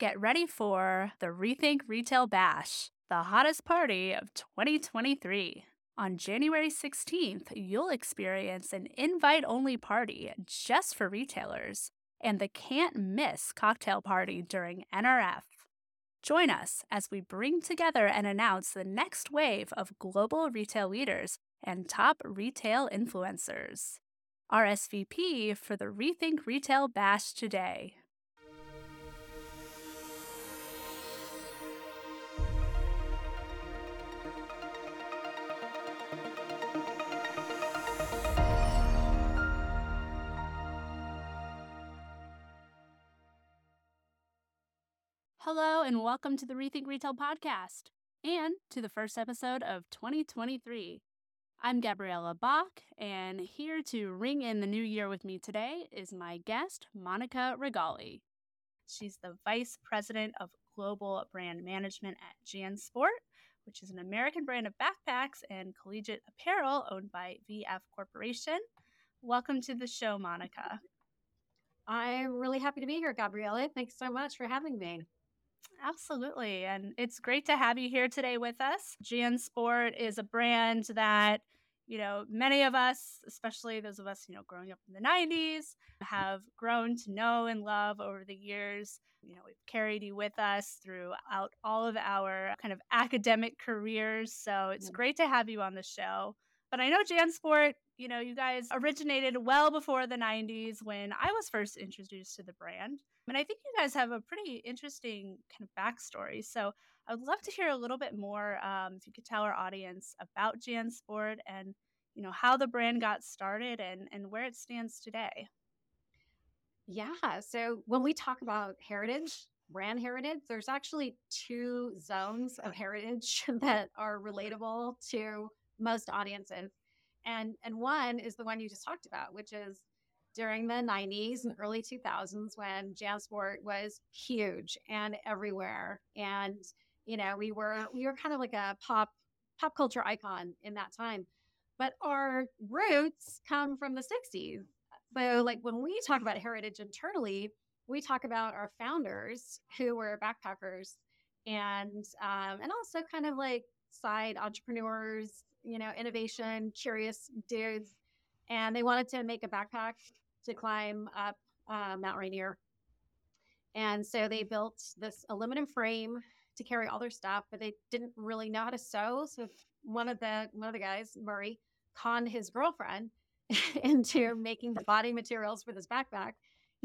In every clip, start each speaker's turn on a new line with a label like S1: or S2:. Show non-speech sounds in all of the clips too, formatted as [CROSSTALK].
S1: Get ready for the Rethink Retail Bash, the hottest party of 2023. On January 16th, you'll experience an invite only party just for retailers and the can't miss cocktail party during NRF. Join us as we bring together and announce the next wave of global retail leaders and top retail influencers. RSVP for the Rethink Retail Bash today. Hello, and welcome to the Rethink Retail podcast and to the first episode of 2023. I'm Gabriella Bach, and here to ring in the new year with me today is my guest, Monica Regali. She's the Vice President of Global Brand Management at JanSport, which is an American brand of backpacks and collegiate apparel owned by VF Corporation. Welcome to the show, Monica.
S2: I'm really happy to be here, Gabriella. Thanks so much for having me.
S1: Absolutely. And it's great to have you here today with us. JanSport is a brand that, you know, many of us, especially those of us, you know, growing up in the 90s, have grown to know and love over the years. You know, we've carried you with us throughout all of our kind of academic careers. So it's great to have you on the show. But I know JanSport you know, you guys originated well before the 90s when I was first introduced to the brand. And I think you guys have a pretty interesting kind of backstory. So I would love to hear a little bit more um, if you could tell our audience about JanSport and, you know, how the brand got started and, and where it stands today.
S2: Yeah. So when we talk about heritage, brand heritage, there's actually two zones of heritage [LAUGHS] that are relatable to most audiences. And and one is the one you just talked about, which is during the 90s and early 2000s when JanSport was huge and everywhere. And you know, we were we were kind of like a pop pop culture icon in that time. But our roots come from the 60s. So like when we talk about heritage internally, we talk about our founders who were backpackers and um, and also kind of like side entrepreneurs you know, innovation, curious dudes, and they wanted to make a backpack to climb up uh, Mount Rainier. And so they built this aluminum frame to carry all their stuff, but they didn't really know how to sew. So one of the one of the guys, Murray, conned his girlfriend [LAUGHS] into making the body materials for this backpack,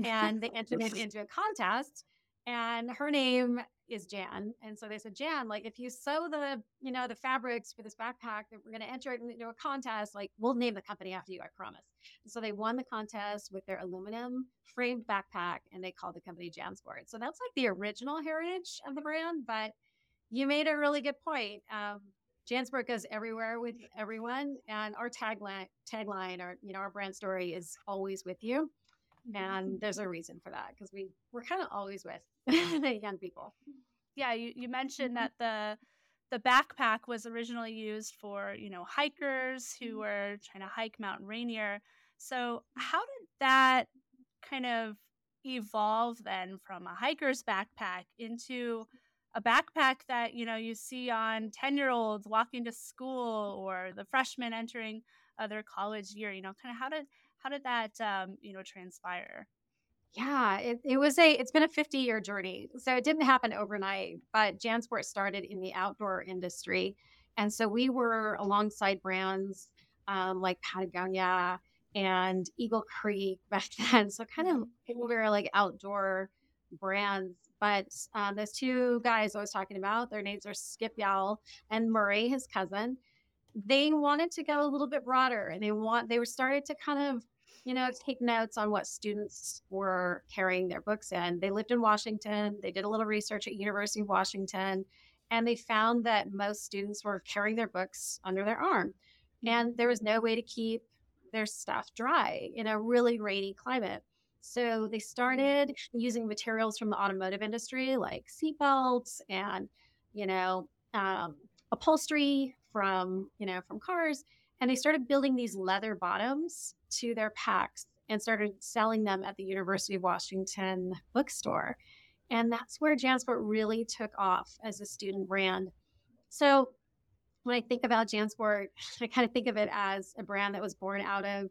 S2: and they entered it [LAUGHS] into a contest. And her name is Jan. And so they said, Jan, like if you sew the, you know, the fabrics for this backpack that we're going to enter it into a contest, like we'll name the company after you, I promise. And so they won the contest with their aluminum framed backpack and they called the company JanSport. So that's like the original heritage of the brand, but you made a really good point. Um, JanSport goes everywhere with everyone. And our tagline, tagline, or, you know, our brand story is always with you. Mm-hmm. And there's a reason for that because we, we're kind of always with [LAUGHS] the young people.
S1: Yeah, you, you mentioned mm-hmm. that the the backpack was originally used for you know hikers who mm-hmm. were trying to hike Mount Rainier. So how did that kind of evolve then from a hiker's backpack into a backpack that you know you see on 10 year olds walking to school or the freshmen entering uh, their college year you know kind of how did how did that um, you know transpire
S2: yeah, it, it was a it's been a 50 year journey. So it didn't happen overnight, but Jansport started in the outdoor industry. And so we were alongside brands um, like Patagonia and Eagle Creek [LAUGHS] back then. So kind of mm-hmm. we were like outdoor brands. But um, those two guys I was talking about, their names are Skip Yowell and Murray, his cousin. They wanted to go a little bit broader and they want they were started to kind of you know, take notes on what students were carrying their books in. They lived in Washington. They did a little research at University of Washington, and they found that most students were carrying their books under their arm, and there was no way to keep their stuff dry in a really rainy climate. So they started using materials from the automotive industry, like seatbelts and, you know, um, upholstery from, you know, from cars and they started building these leather bottoms to their packs and started selling them at the University of Washington bookstore. And that's where Jansport really took off as a student brand. So when I think about Jansport, [LAUGHS] I kind of think of it as a brand that was born out of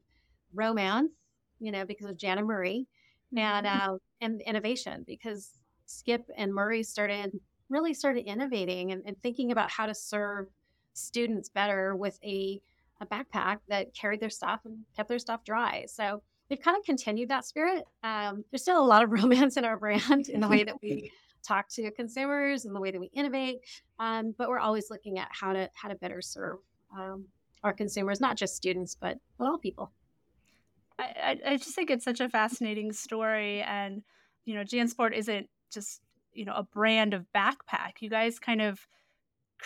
S2: romance, you know, because of Jan and Murray, and uh, and innovation because Skip and Murray started really started innovating and, and thinking about how to serve students better with a, a backpack that carried their stuff and kept their stuff dry. So we've kind of continued that spirit. Um, there's still a lot of [LAUGHS] romance in our brand in the way that we [LAUGHS] talk to consumers and the way that we innovate, um, but we're always looking at how to how to better serve um, our consumers, not just students, but, but all people.
S1: I, I just think it's such a fascinating story, and you know, JanSport isn't just you know a brand of backpack. You guys kind of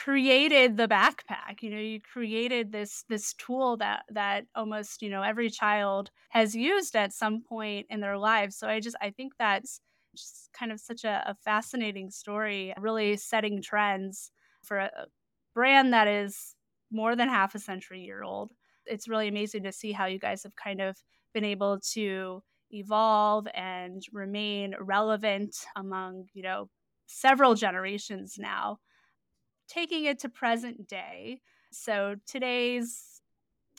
S1: created the backpack you know you created this this tool that that almost you know every child has used at some point in their lives. So i just i think that's just kind of such a, a fascinating story really setting trends for a brand that is more than half a century year old. It's really amazing to see how you guys have kind of been able to evolve and remain relevant among you know several generations now taking it to present day. So today's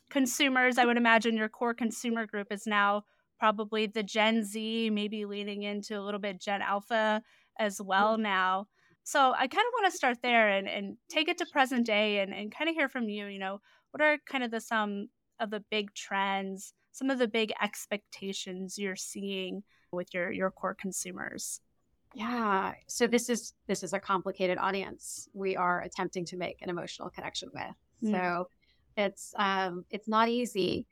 S1: consumers, I would imagine your core consumer group is now probably the Gen Z, maybe leaning into a little bit Gen Alpha as well mm-hmm. now. So I kind of want to start there and, and take it to present day and, and kind of hear from you, you know, what are kind of the some of the big trends, some of the big expectations you're seeing with your your core consumers?
S2: Yeah. So this is this is a complicated audience we are attempting to make an emotional connection with. Mm. So it's um it's not easy.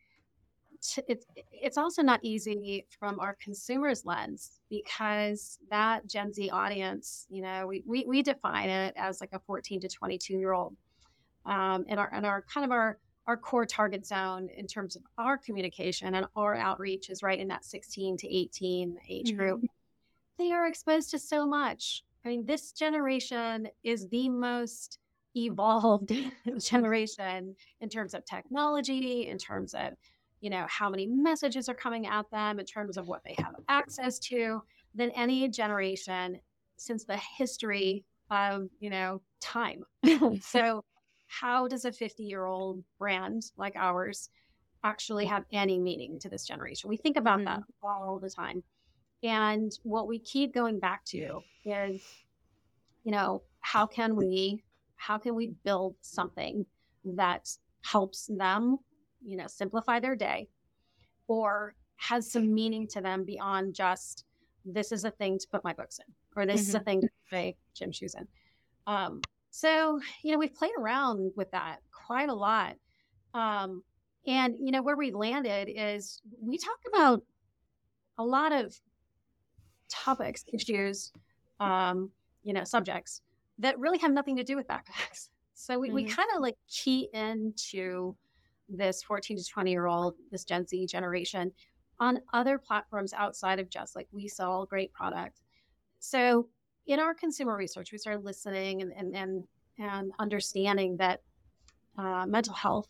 S2: To, it's it's also not easy from our consumers lens because that Gen Z audience, you know, we we, we define it as like a 14 to 22 year old. Um, and our and our kind of our our core target zone in terms of our communication and our outreach is right in that 16 to 18 age group. They are exposed to so much. I mean, this generation is the most evolved [LAUGHS] generation in terms of technology, in terms of, you know, how many messages are coming at them, in terms of what they have access to, than any generation since the history of, you know, time. [LAUGHS] so, how does a 50 year old brand like ours actually have any meaning to this generation? We think about mm-hmm. that all the time. And what we keep going back to is, you know, how can we how can we build something that helps them, you know, simplify their day or has some meaning to them beyond just this is a thing to put my books in or this mm-hmm. is a mm-hmm. thing to put gym shoes in. Um, so, you know, we've played around with that quite a lot. Um, and, you know, where we landed is we talk about a lot of topics, issues, um, you know, subjects that really have nothing to do with backpacks. [LAUGHS] So we, mm-hmm. we kind of like key into this 14 to 20 year old, this Gen Z generation on other platforms outside of just like we sell great product. So in our consumer research, we started listening and and and, and understanding that uh, mental health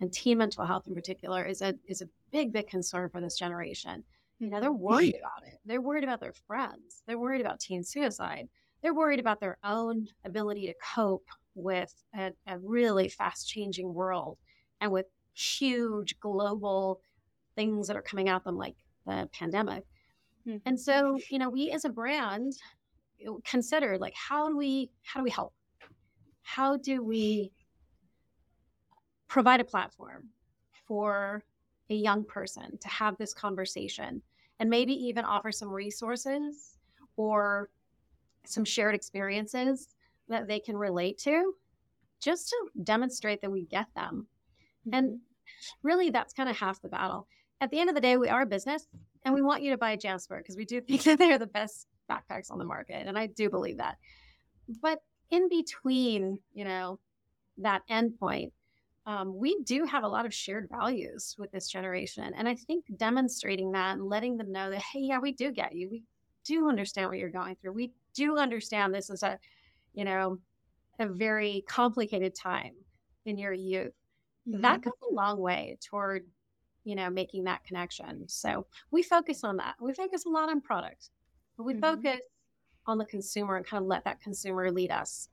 S2: and teen mental health in particular is a is a big big concern for this generation. You know, they're worried about it. They're worried about their friends. They're worried about teen suicide. They're worried about their own ability to cope with a, a really fast changing world and with huge global things that are coming at them, like the pandemic. Mm-hmm. And so, you know, we as a brand consider like how do we how do we help? How do we provide a platform for a young person to have this conversation and maybe even offer some resources or some shared experiences that they can relate to just to demonstrate that we get them. And mm-hmm. really, that's kind of half the battle. At the end of the day, we are a business and we want you to buy a Jansport because we do think [LAUGHS] that they're the best backpacks on the market. And I do believe that. But in between, you know, that endpoint, um, we do have a lot of shared values with this generation. And I think demonstrating that and letting them know that, hey, yeah, we do get you. We do understand what you're going through. We do understand this is a, you know, a very complicated time in your youth. Mm-hmm. That goes a long way toward, you know, making that connection. So we focus on that. We focus a lot on products, but we mm-hmm. focus on the consumer and kind of let that consumer lead us.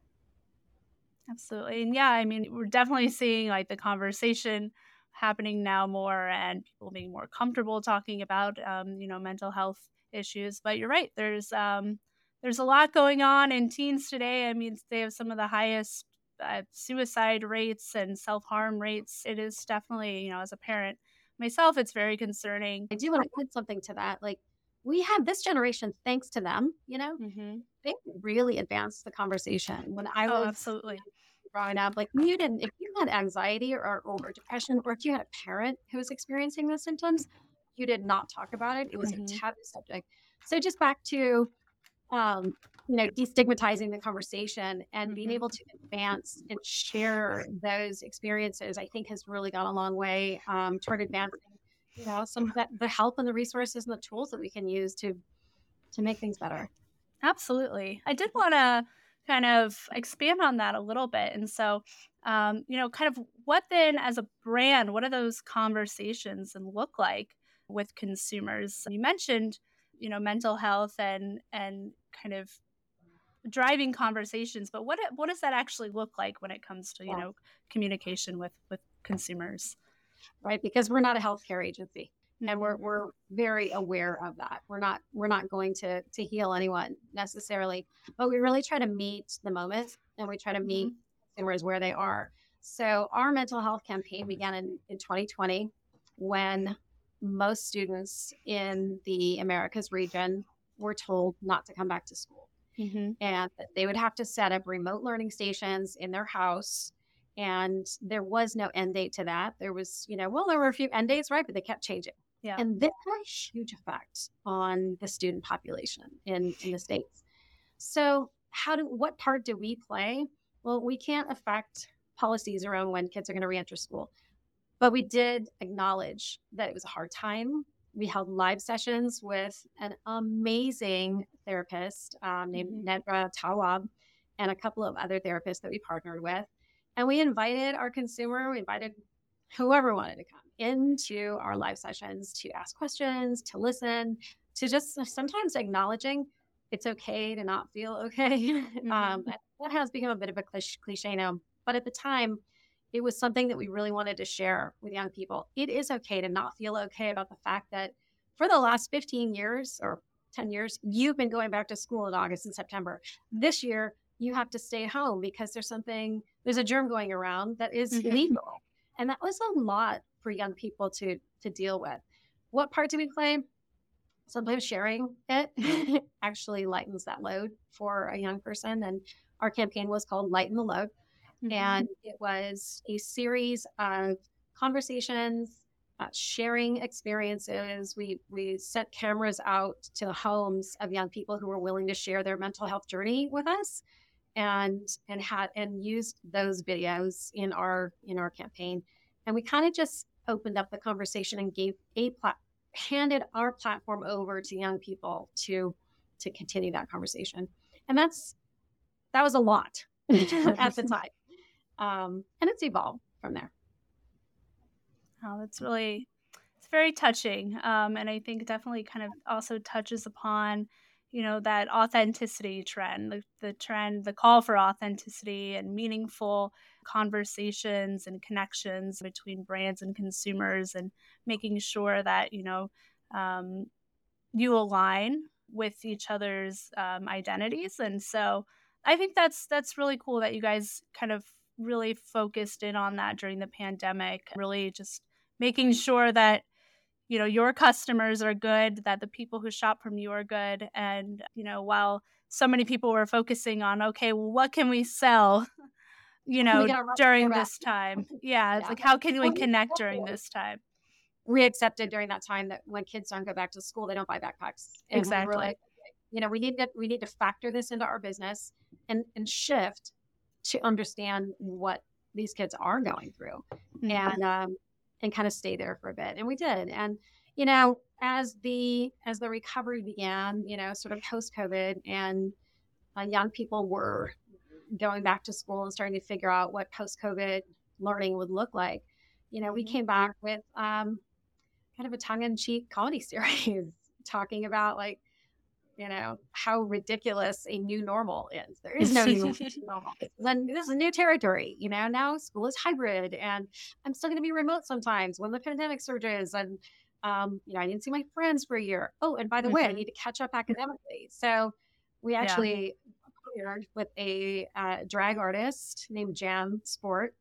S1: Absolutely. And yeah, I mean, we're definitely seeing like the conversation happening now more and people being more comfortable talking about, um, you know, mental health issues. But you're right. There's, um, there's a lot going on in teens today. I mean, they have some of the highest uh, suicide rates and self harm rates. It is definitely, you know, as a parent myself, it's very concerning.
S2: I do want to add something to that. Like, we have this generation, thanks to them, you know, mm-hmm. They really advanced the conversation. When I oh, was
S1: absolutely
S2: growing up, like you didn't, if you had anxiety or, or depression, or if you had a parent who was experiencing the symptoms, you did not talk about it. It was mm-hmm. a taboo subject. So just back to um, you know, destigmatizing the conversation and being mm-hmm. able to advance and share those experiences, I think has really gone a long way um, toward advancing, you know, some of that, the help and the resources and the tools that we can use to to make things better.
S1: Absolutely. I did want to kind of expand on that a little bit. And so, um, you know, kind of what then as a brand, what do those conversations and look like with consumers? You mentioned you know mental health and and kind of driving conversations but what what does that actually look like when it comes to you yeah. know communication with with consumers
S2: right because we're not a healthcare agency and we're we're very aware of that we're not we're not going to to heal anyone necessarily but we really try to meet the moment and we try to meet mm-hmm. consumers where they are so our mental health campaign began in, in 2020 when most students in the Americas region were told not to come back to school. Mm-hmm. And they would have to set up remote learning stations in their house. And there was no end date to that. There was, you know, well, there were a few end dates, right? But they kept changing. Yeah. And this had a huge effect on the student population in, in the States. So, how do what part do we play? Well, we can't affect policies around when kids are going to reenter school. But we did acknowledge that it was a hard time. We held live sessions with an amazing therapist um, named mm-hmm. Nedra Tawwab and a couple of other therapists that we partnered with. And we invited our consumer, we invited whoever wanted to come into our live sessions to ask questions, to listen, to just sometimes acknowledging it's okay to not feel okay. [LAUGHS] Mm-hmm. Um, that has become a bit of a cliche now. But at the time, it was something that we really wanted to share with young people. It is okay to not feel okay about the fact that for the last 15 years or 10 years, you've been going back to school in August and September. This year, you have to stay home because there's something, there's a germ going around that is mm-hmm. illegal. And that was a lot for young people to to deal with. What part do we play? Sometimes sharing it [LAUGHS] actually lightens that load for a young person. And our campaign was called Lighten the Load. Mm-hmm. And it was a series of conversations, uh, sharing experiences. We we sent cameras out to the homes of young people who were willing to share their mental health journey with us, and and had and used those videos in our in our campaign. And we kind of just opened up the conversation and gave a plat handed our platform over to young people to to continue that conversation. And that's that was a lot [LAUGHS] at the time. Um, and it's evolved from there.
S1: Oh, that's really, it's very touching. Um, and I think definitely kind of also touches upon, you know, that authenticity trend, the, the trend, the call for authenticity and meaningful conversations and connections between brands and consumers and making sure that, you know, um, you align with each other's um, identities. And so I think that's that's really cool that you guys kind of really focused in on that during the pandemic, really just making sure that you know your customers are good that the people who shop from you are good and you know while so many people were focusing on okay well what can we sell? [LAUGHS] You know during this time. [LAUGHS] Yeah, yeah. like how can we connect during this time?
S2: We accepted during that time that when kids don't go back to school they don't buy backpacks
S1: and exactly. we like,
S2: you know we need to we need to factor this into our business and and shift to understand what these kids are going through. Mm-hmm. and um, and kind of stay there for a bit and we did and you know as the as the recovery began you know sort of post covid and uh, young people were going back to school and starting to figure out what post covid learning would look like you know we mm-hmm. came back with um, kind of a tongue-in-cheek comedy [LAUGHS] series talking about like you know, how ridiculous a new normal is. There is no new [LAUGHS] normal. Then this is new territory. You know, now school is hybrid, and I'm still going to be remote sometimes when the pandemic surges. And um, you know, I didn't see my friends for a year. Oh, and by the mm-hmm. way, I mm-hmm. need to catch up academically. So we actually yeah. partnered with a uh, drag artist named Jan Sport.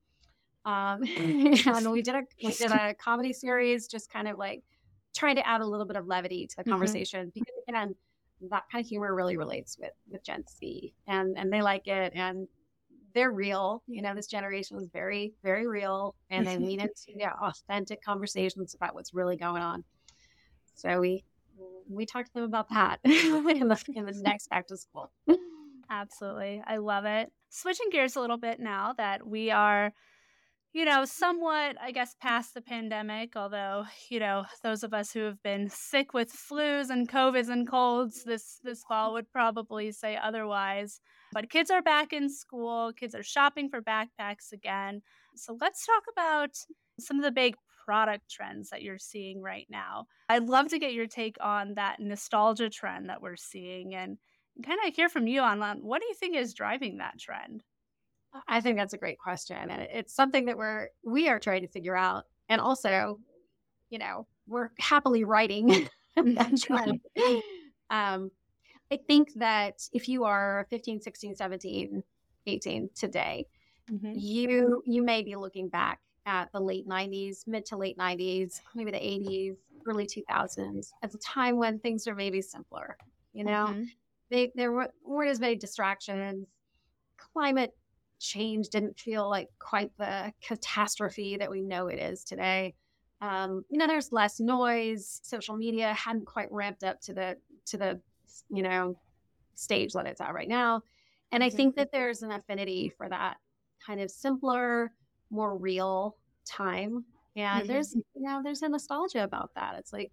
S2: Um, [LAUGHS] and we did a we did a comedy series, just kind of like trying to add a little bit of levity to the mm-hmm. conversation mm-hmm. because again, that kind of humor really relates with with Gen Z, and and they like it, and they're real. You know, this generation is very very real, and they lean [LAUGHS] into yeah, authentic conversations about what's really going on. So we we talked to them about that [LAUGHS] in the in the [LAUGHS] next back to school.
S1: Absolutely, I love it. Switching gears a little bit now that we are you know, somewhat, I guess, past the pandemic, although, you know, those of us who have been sick with flus and COVIDs and colds this, this fall would probably say otherwise. But kids are back in school, kids are shopping for backpacks again. So let's talk about some of the big product trends that you're seeing right now. I'd love to get your take on that nostalgia trend that we're seeing and kind of hear from you on, what do you think is driving that trend?
S2: I think that's a great question. And it's something that we're, we are trying to figure out. And also, you know, we're happily writing. [LAUGHS] [LAUGHS] Um, I think that if you are 15, 16, 17, 18 today, mm-hmm. you you may be looking back at the late 90s, mid to late 90s, maybe the 80s, early 2000s, as a time when things are maybe simpler. You know, mm-hmm. they, there weren't as many distractions. Climate change didn't feel like quite the catastrophe that we know it is today. Um, you know, there's less noise. Social media hadn't quite ramped up to the to the you know stage that it's at right now, and I think that there's an affinity for that kind of simpler, more real time. And mm-hmm. there's you know there's a nostalgia about that. It's like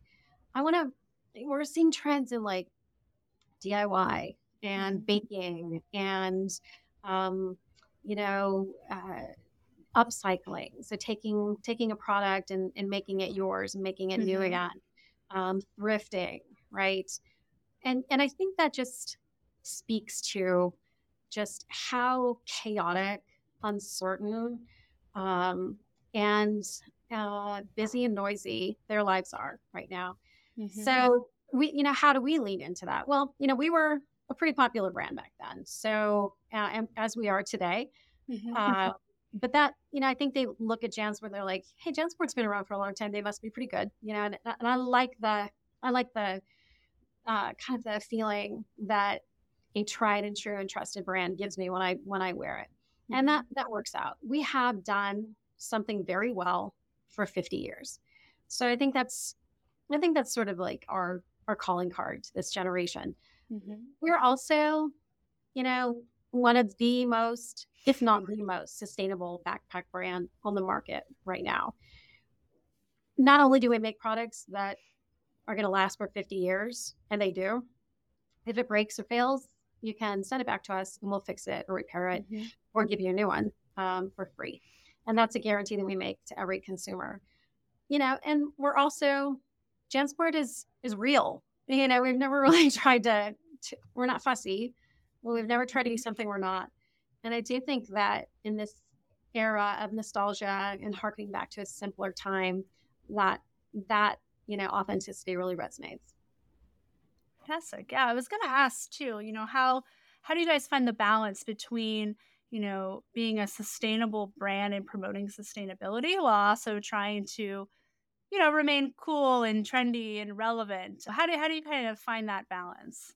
S2: I want to. We're seeing trends in like DIY and mm-hmm. baking and um, you know, uh, upcycling. So taking taking a product and, and making it yours and making it mm-hmm. new again. Um, thrifting, right? And and I think that just speaks to just how chaotic, uncertain, um, and uh, busy and noisy their lives are right now. Mm-hmm. So we, you know, how do we lean into that? Well, you know, we were a pretty popular brand back then. So, uh, as we are today. Mm-hmm. Uh, but that, you know, I think they look at JanSport, they're like, hey, JanSport's been around for a long time. They must be pretty good, you know, and, and I like the, I like the uh, kind of the feeling that a tried and true and trusted brand gives me when I, when I wear it. Mm-hmm. And that, that works out. We have done something very well for 50 years. So I think that's, I think that's sort of like our, our calling card to this generation. Mm-hmm. We're also, you know, one of the most, if not the most, sustainable backpack brand on the market right now. Not only do we make products that are going to last for 50 years, and they do, if it breaks or fails, you can send it back to us and we'll fix it or repair it mm-hmm. or give you a new one um, for free. And that's a guarantee that we make to every consumer. You know, and we're also, JanSport is is real. You know, we've never [LAUGHS] really tried to, to we're not fussy. Well, we've never tried to do mm-hmm. something we're not. And I do think that in this era of nostalgia and harkening back to a simpler time, that that you know authenticity really resonates.
S1: Fantastic. Yeah, I was going to ask too. You know how how do you guys find the balance between you know being a sustainable brand and promoting sustainability while also trying to you know remain cool and trendy and relevant how do, how do you kind of find that balance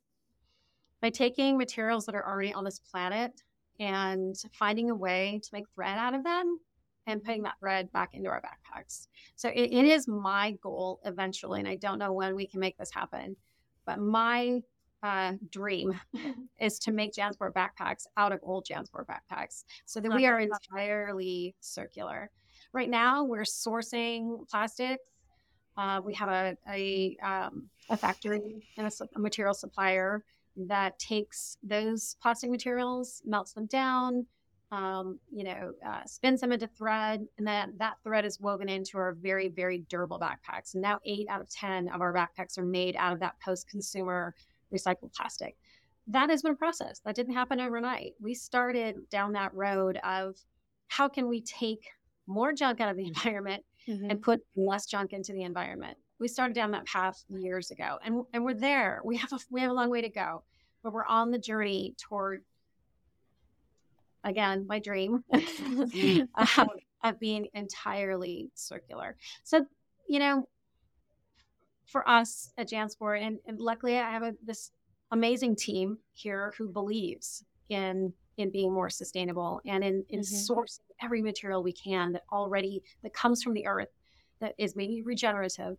S2: by taking materials that are already on this planet and finding a way to make thread out of them and putting that thread back into our backpacks. So it, it is my goal eventually, and I don't know when we can make this happen, but my uh, dream [LAUGHS] is to make JanSport backpacks out of old JanSport backpacks so that we are entirely circular. Right now, we're sourcing plastics. Uh, we have a, a, um, a factory and a, a material supplier that takes those plastic materials, melts them down, um, you know, uh, spins them into thread, and then that thread is woven into our very, very durable backpacks. And now eight out of 10 of our backpacks are made out of that post consumer recycled plastic. That has been a process. That didn't happen overnight. We started down that road of how can we take more junk out of the [LAUGHS] environment mm-hmm. and put less junk into the environment. We started down that path years ago, and and we're there. We have a we have a long way to go, but we're on the journey toward again my dream [LAUGHS] um, of being entirely circular. So you know, for us at JanSport, and, and luckily I have a, this amazing team here who believes in in being more sustainable and in, in mm-hmm. sourcing every material we can that already that comes from the earth that is maybe regenerative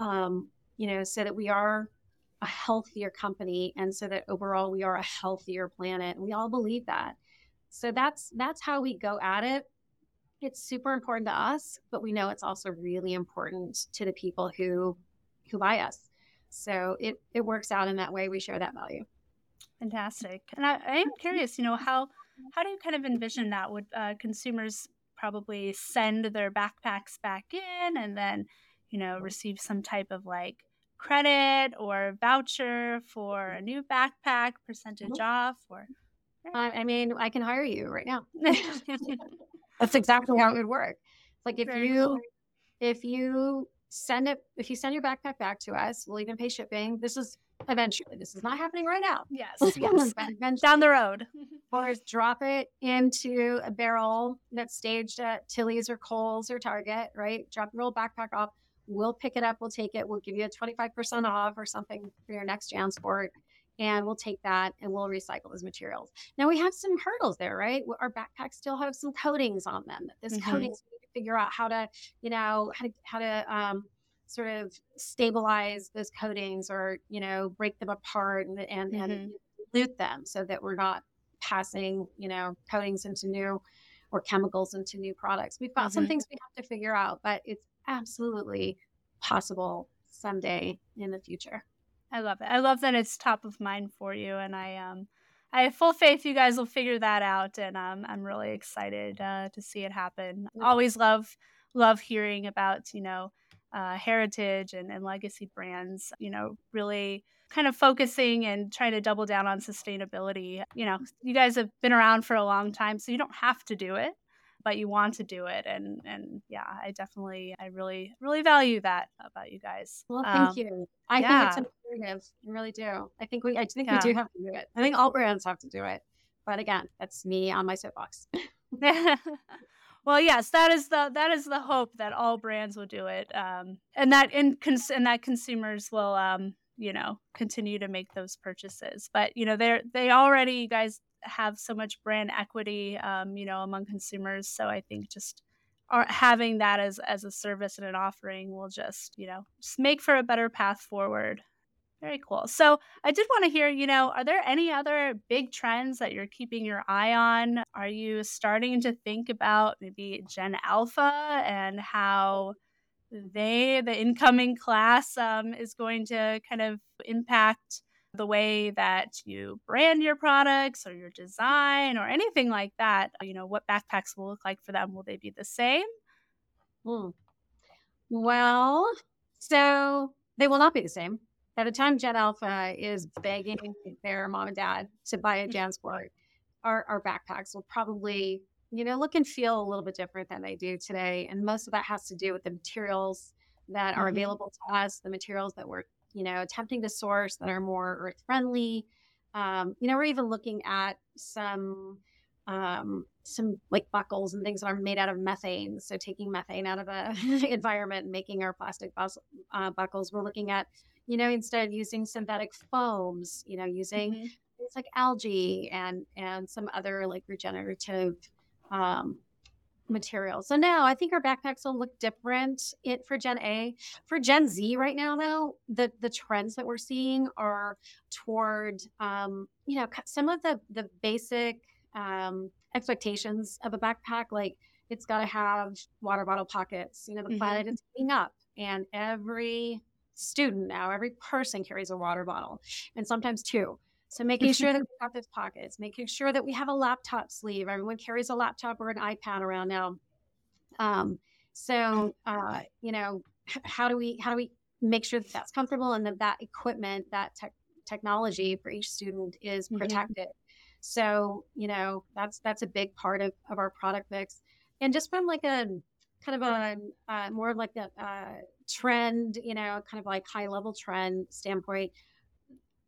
S2: um, you know so that we are a healthier company and so that overall we are a healthier planet. And we all believe that. So that's that's how we go at it. It's super important to us but we know it's also really important to the people who who buy us. So it it works out in that way. We share that value
S1: Fantastic. And I, I am curious, you know, how how do you kind of envision that? Would uh, consumers probably send their backpacks back in and then, you know, receive some type of like credit or voucher for a new backpack, percentage mm-hmm. off, or?
S2: I mean, I can hire you right now. [LAUGHS] That's exactly how it would work. Like if Very you cool. if you send it if you send your backpack back to us, we'll even pay shipping. This is eventually. This is not happening right now.
S1: Yes, yes. Down the road. [LAUGHS]
S2: Or drop it into a barrel that's staged at Tilly's or Kohl's or Target, right? Drop your little backpack off. We'll pick it up. We'll take it. We'll give you a 25% off or something for your next JanSport. And we'll take that and we'll recycle those materials. Now we have some hurdles there, right? Our backpacks still have some coatings on them. This mm-hmm. coatings, we need to figure out how to, you know, how to, how to um, sort of stabilize those coatings or you know break them apart and and, mm-hmm. and dilute them so that we're not passing you know coatings into new or chemicals into new products we've got mm-hmm. some things we have to figure out but it's absolutely possible someday in the future
S1: i love it i love that it's top of mind for you and i um I have full faith you guys will figure that out, and um, I'm really excited uh, to see it happen. Always love love hearing about you know uh, heritage and, and legacy brands, you know, really kind of focusing and trying to double down on sustainability. You know, you guys have been around for a long time, so you don't have to do it, but you want to do it. And and yeah, I definitely, I really, really value that about you guys.
S2: Well, thank um, you. I yeah. think it's imperative. I really do. I think we, I think yeah. we do have to do it. I think all brands have to do it. But again, that's me on my soapbox. [LAUGHS] [LAUGHS]
S1: Well, yes, that is the that is the hope that all brands will do it, um, and that in cons- and that consumers will, um, you know, continue to make those purchases. But you know, they're they already you guys have so much brand equity, um, you know, among consumers. So I think just are having that as as a service and an offering will just you know just make for a better path forward very cool. So I did want to hear, you know, are there any other big trends that you're keeping your eye on? Are you starting to think about maybe Gen Alpha and how they, the incoming class, um, is going to kind of impact the way that you brand your products or your design or anything like that? You know, what backpacks will look like for them? Will they be the same?
S2: Hmm. Well, so they will not be the same by the time Gen Alpha is begging their mom and dad to buy a. JanSport, our, our backpacks will probably, you know, look and feel a little bit different than they do today. And most of that has to do with the materials that mm-hmm. are available to us, the materials that we're, you know, attempting to source that are more earth friendly. Um, you know, we're even looking at some um, some like buckles and things that are made out of methane. So taking methane out of the [LAUGHS] environment and making our plastic bus- uh, buckles. We're looking at you know, instead of using synthetic foams, you know, using mm-hmm. things like algae and and some other like regenerative um, materials. So now I think our backpacks will look different it for Gen A. For Gen Z right now though, the the trends that we're seeing are toward um, you know, some of the the basic um, expectations of a backpack like it's got to have water bottle pockets. You know, the mm-hmm. planet is heating up and every student now, every person carries a water bottle and sometimes two. So making sure that we [LAUGHS] have those pockets, making sure that we have a laptop sleeve. Everyone carries a laptop or an iPad around now. Um, so uh, you know, how do we how do we make sure that that's comfortable and that that equipment, that tech, technology for each student is
S1: Mhm.
S2: protected. So, you know, that's that's a big part of, of our product mix. And just from like a kind of a uh, more like a uh, trend, you know, kind of like high level trend standpoint,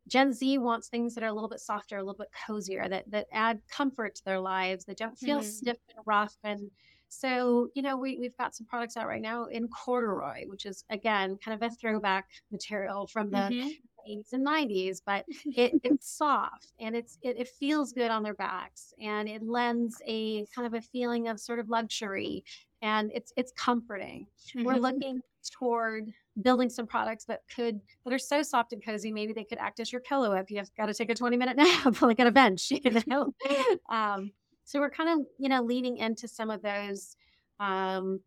S2: Gen Z wants things that are a little bit softer, a little bit cozier, that that add comfort to their lives, that don't feel
S1: Mhm.
S2: stiff and rough. And so, you know, we, we've got some products out right now in corduroy, which is again kind of a throwback material from the
S1: Mhm.
S2: 80s and 90s, but it, [LAUGHS] it's soft and it's it, it feels good on their backs and it lends a kind of a feeling of sort of luxury and it's it's comforting. We're
S1: Mhm.
S2: looking toward building some products that could that are so soft and cozy maybe they could act as your pillow if you've got to take a 20 minute [LAUGHS] nap like on a bench you know [LAUGHS] um, so we're kind of you know leaning into some of those um,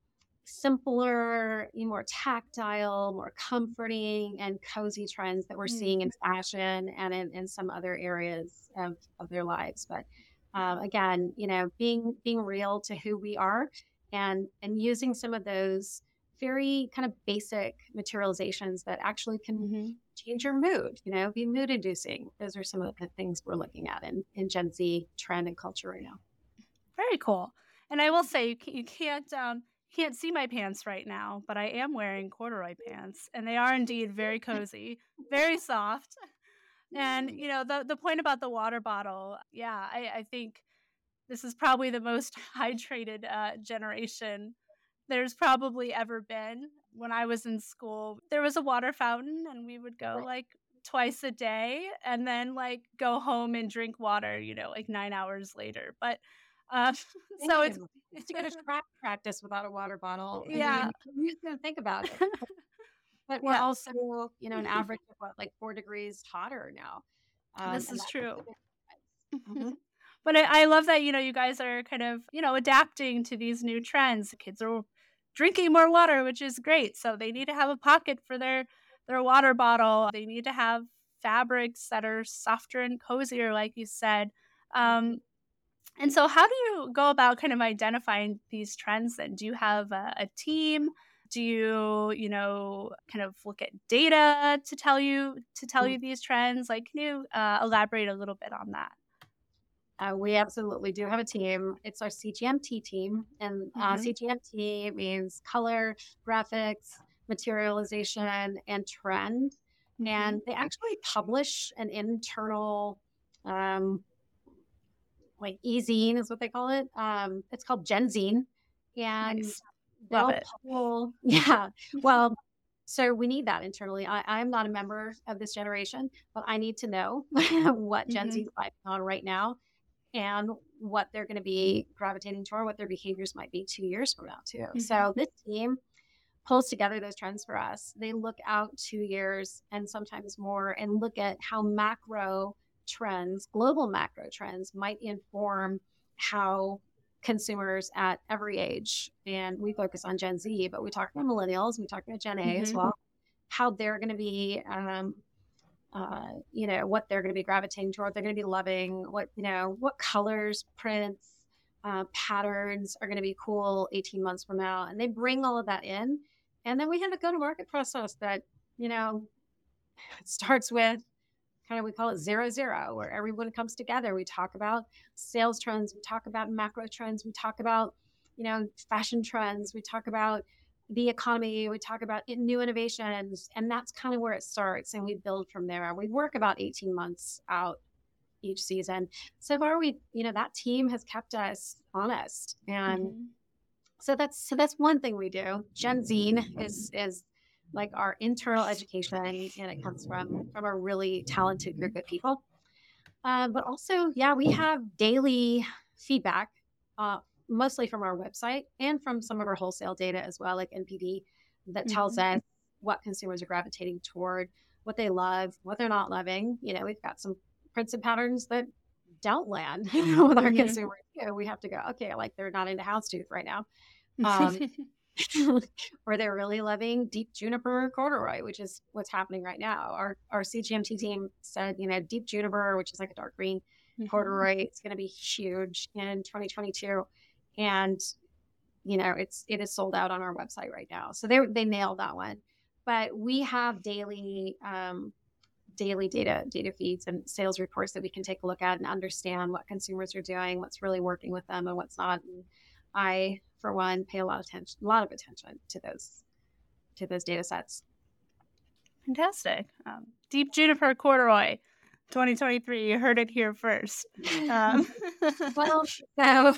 S2: simpler more tactile more comforting and cozy trends that we're seeing in fashion and in, in some other areas of, of their lives but um, again you know being being real to who we are and and using some of those very kind of basic materializations that actually can
S1: Mhm.
S2: change your mood, you know, be mood inducing. Those are some of the things we're looking at in, in Gen Z trend and culture right now.
S1: Very cool. And I will say you can't, you can't um can't see my pants right now, but I am wearing corduroy pants, and they are indeed very [LAUGHS] cozy, very soft. And you know the the point about the water bottle, yeah, I, I think this is probably the most [LAUGHS] hydrated uh, generation there's probably ever been. When I was in school, there was a water fountain, and we would go like twice a day, and then like go home and drink water, you know, like nine hours later. But [LAUGHS] um, so it's
S2: Same. I used to go to track practice without a water bottle.
S1: Yeah.
S2: you just don't think about it. [LAUGHS] But we're
S1: Yeah.
S2: also, you know, an [LAUGHS] average of what, like four degrees hotter now. Um,
S1: This is
S2: that makes a
S1: true.
S2: Mhm.
S1: But I, I love that you know you guys are kind of you know adapting to these new trends. Kids are drinking more water, which is great. So they need to have a pocket for their their water bottle. They need to have fabrics that are softer and cozier, like you said. Um, and so, how do you go about kind of identifying these trends? Then, do you have a, a team? Do you, you know, kind of look at data to tell you to tell
S2: Mm.
S1: you these trends? Like, can you uh, elaborate a little bit on that?
S2: Uh, we absolutely do have a team. It's our CGMT team, and uh,
S1: Mhm.
S2: CGMT means color, graphics, materialization, and trend. And they actually publish an internal, um, like e-zine is what they call it. Um, it's called Genzine, and
S1: Nice. Love it.
S2: pull. [LAUGHS] Yeah, well, so we need that internally. I, I'm not a member of this generation, but I need to know [LAUGHS] what Gen
S1: Mhm.
S2: Z is on right now and what they're going to be gravitating toward, what their behaviors might be two years from now, too. So this team pulls together those trends for us. They look out two years and sometimes more and look at how macro trends, global macro trends, might inform how consumers at every age, and we focus on Gen Z, but we talk about millennials, we talk about Gen A as
S1: Mhm.
S2: well, how they're going to be um, uh, you know, what they're going to be gravitating toward, they're going to be loving, what, you know, what colors, prints, uh, patterns are going to be cool 18 months from now. And they bring all of that in. And then we have a go to market process that, you know, [LAUGHS] starts with kind of, we call it zero zero, where everyone comes together. We talk about sales trends, we talk about macro trends, we talk about, you know, fashion trends, we talk about the economy, we talk about new innovations, and that's kind of where it starts. And we build from there. We work about 18 months out each season. So far, we, you know, that team has kept us honest. And
S1: Mhm.
S2: so that's so that's one thing we do. Gen Zine is is like our internal [LAUGHS] education, and it comes from from a really talented group of people. Uh, but also, yeah, we have daily feedback, uh, mostly from our website and from some of our wholesale data as well, like NPD, that tells
S1: Mhm.
S2: us what consumers are gravitating toward, what they love, what they're not loving. You know, we've got some prints and patterns that don't land [LAUGHS] with our
S1: Mhm.
S2: consumers. You know, we have to go, okay, like they're not into houndstooth right now. Um, [LAUGHS] [LAUGHS] or they're really loving deep juniper corduroy, which is what's happening right now. Our our CGMT team said, you know, deep juniper, which is like a dark green
S1: Mhm.
S2: corduroy, it's going to be huge in 2022, and you know, it's it is sold out on our website right now. So they they nailed that one. But we have daily um, daily data data feeds and sales reports that we can take a look at and understand what consumers are doing, what's really working with them, and what's not. And I, for one, pay a lot of attention, a lot of attention to those to those data sets.
S1: Fantastic. Um, Deep Juniper Corduroy. 2023. You heard it here first. Um. [LAUGHS]
S2: well, [LAUGHS] so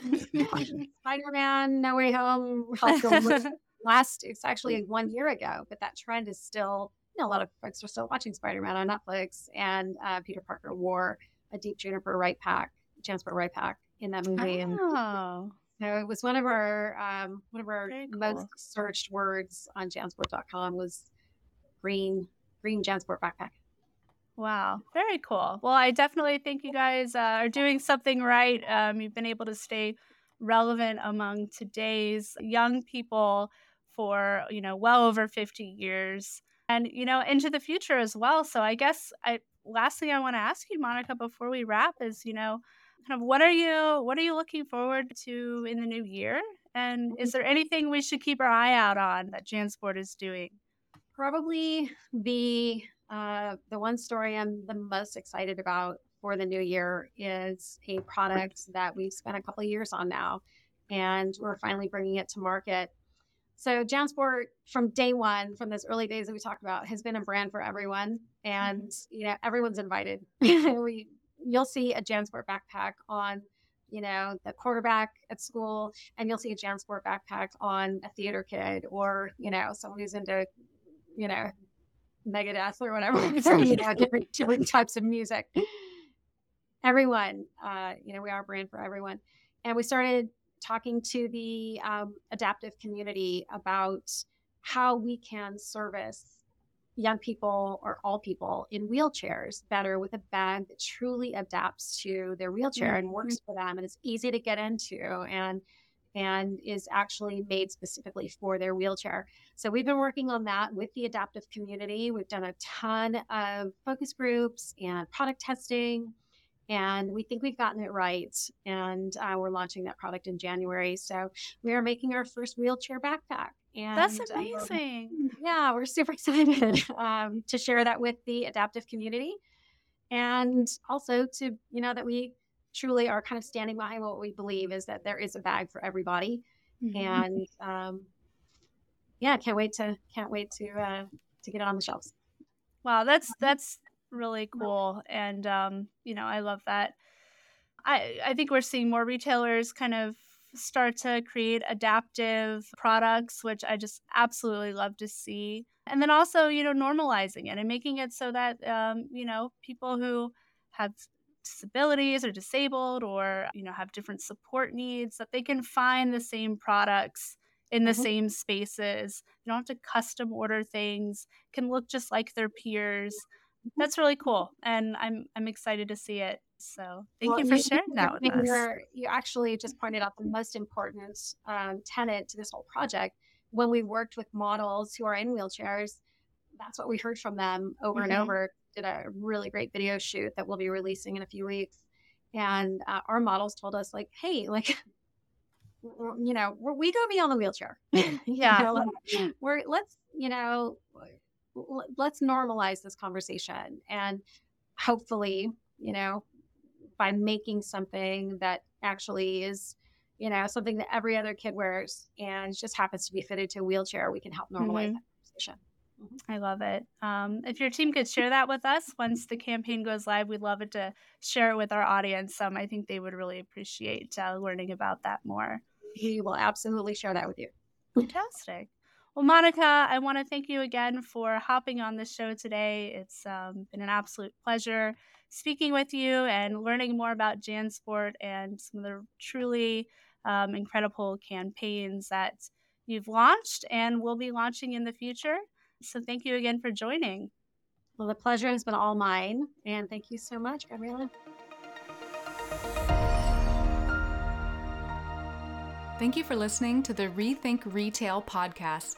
S2: Spider-Man No Way Home [LAUGHS] last. It's actually one year ago, but that trend is still. You know, a lot of folks are still watching Spider-Man on Netflix, and uh, Peter Parker wore a deep juniper right pack, Jansport right pack in that movie. Oh. And so it was one of our um, one of our cool. most searched words on Jansport.com was green green Jansport backpack.
S1: Wow, very cool. Well, I definitely think you guys uh, are doing something right. Um, you've been able to stay relevant among today's young people for you know well over 50 years and you know into the future as well so i guess i last thing i want to ask you monica before we wrap is you know kind of what are you what are you looking forward to in the new year and is there anything we should keep our eye out on that jansport is doing
S2: probably the uh, the one story I'm the most excited about for the new year is a product that we've spent a couple of years on now, and we're finally bringing it to market. So Jansport, from day one, from those early days that we talked about, has been a brand for everyone, and mm-hmm. you know everyone's invited. [LAUGHS] we, you'll see a Jansport backpack on you know, the quarterback at school, and you'll see a Jansport backpack on a theater kid or, you know, someone who's into, you know, Megadeth or whatever, [LAUGHS] [LAUGHS] you know, different, different types of music. Everyone, uh, you know, we are a brand for everyone. And we started talking to the um, adaptive community about how we can service young people or all people in wheelchairs better with a bag that truly adapts to their wheelchair mm-hmm. and works for them and is easy to get into and and is actually made specifically for their wheelchair. So we've been working on that with the adaptive community. We've done a ton of focus groups and product testing, and we think we've gotten it right. And uh, we're launching that product in January. So we are making our first wheelchair backpack. And
S1: that's um, amazing.
S2: Um, [LAUGHS] yeah, we're super [LAUGHS] excited um, to share that with the adaptive community. And also to, you know, that we truly are kind of standing behind what we believe is that there is a bag for everybody. Mm-hmm. And um, yeah, can't wait to can't wait to uh, to get it on the shelves.
S1: Wow, that's that's really cool, and um, you know I love that. I I think we're seeing more retailers kind of start to create adaptive products, which I just absolutely love to see. And then also, you know, normalizing it and making it so that um, you know people who have disabilities or disabled or you know have different support needs that they can find the same products in the mm-hmm. same spaces you don't have to custom order things can look just like their peers mm-hmm. that's really cool and i'm i'm excited to see it so thank well, you for you, sharing that with us
S2: you actually just pointed out the most important um, tenet to this whole project when we worked with models who are in wheelchairs that's what we heard from them over mm-hmm. and over did a really great video shoot that we'll be releasing in a few weeks. And uh, our models told us, like, hey, like, [LAUGHS] you know, we go beyond the wheelchair. [LAUGHS] [LAUGHS] yeah. know, like, we're, let's, you know, let's normalize this conversation. And hopefully, you know, by making something that actually is, you know, something that every other kid wears and just happens to be fitted to a wheelchair, we can help normalize mm-hmm. that conversation.
S1: I love it. Um, if your team could share that with us once the campaign goes live, we'd love it to share it with our audience. Um, I think they would really appreciate uh, learning about that more.
S2: He will absolutely share that with you.
S1: Fantastic. Well, Monica, I want to thank you again for hopping on the show today. It's um, been an absolute pleasure speaking with you and learning more about JanSport and some of the truly um, incredible campaigns that you've launched and will be launching in the future. So thank you again for joining.
S2: Well, the pleasure has been all mine. And thank you so much, Gabriella.
S3: Thank you for listening to the Rethink Retail podcast.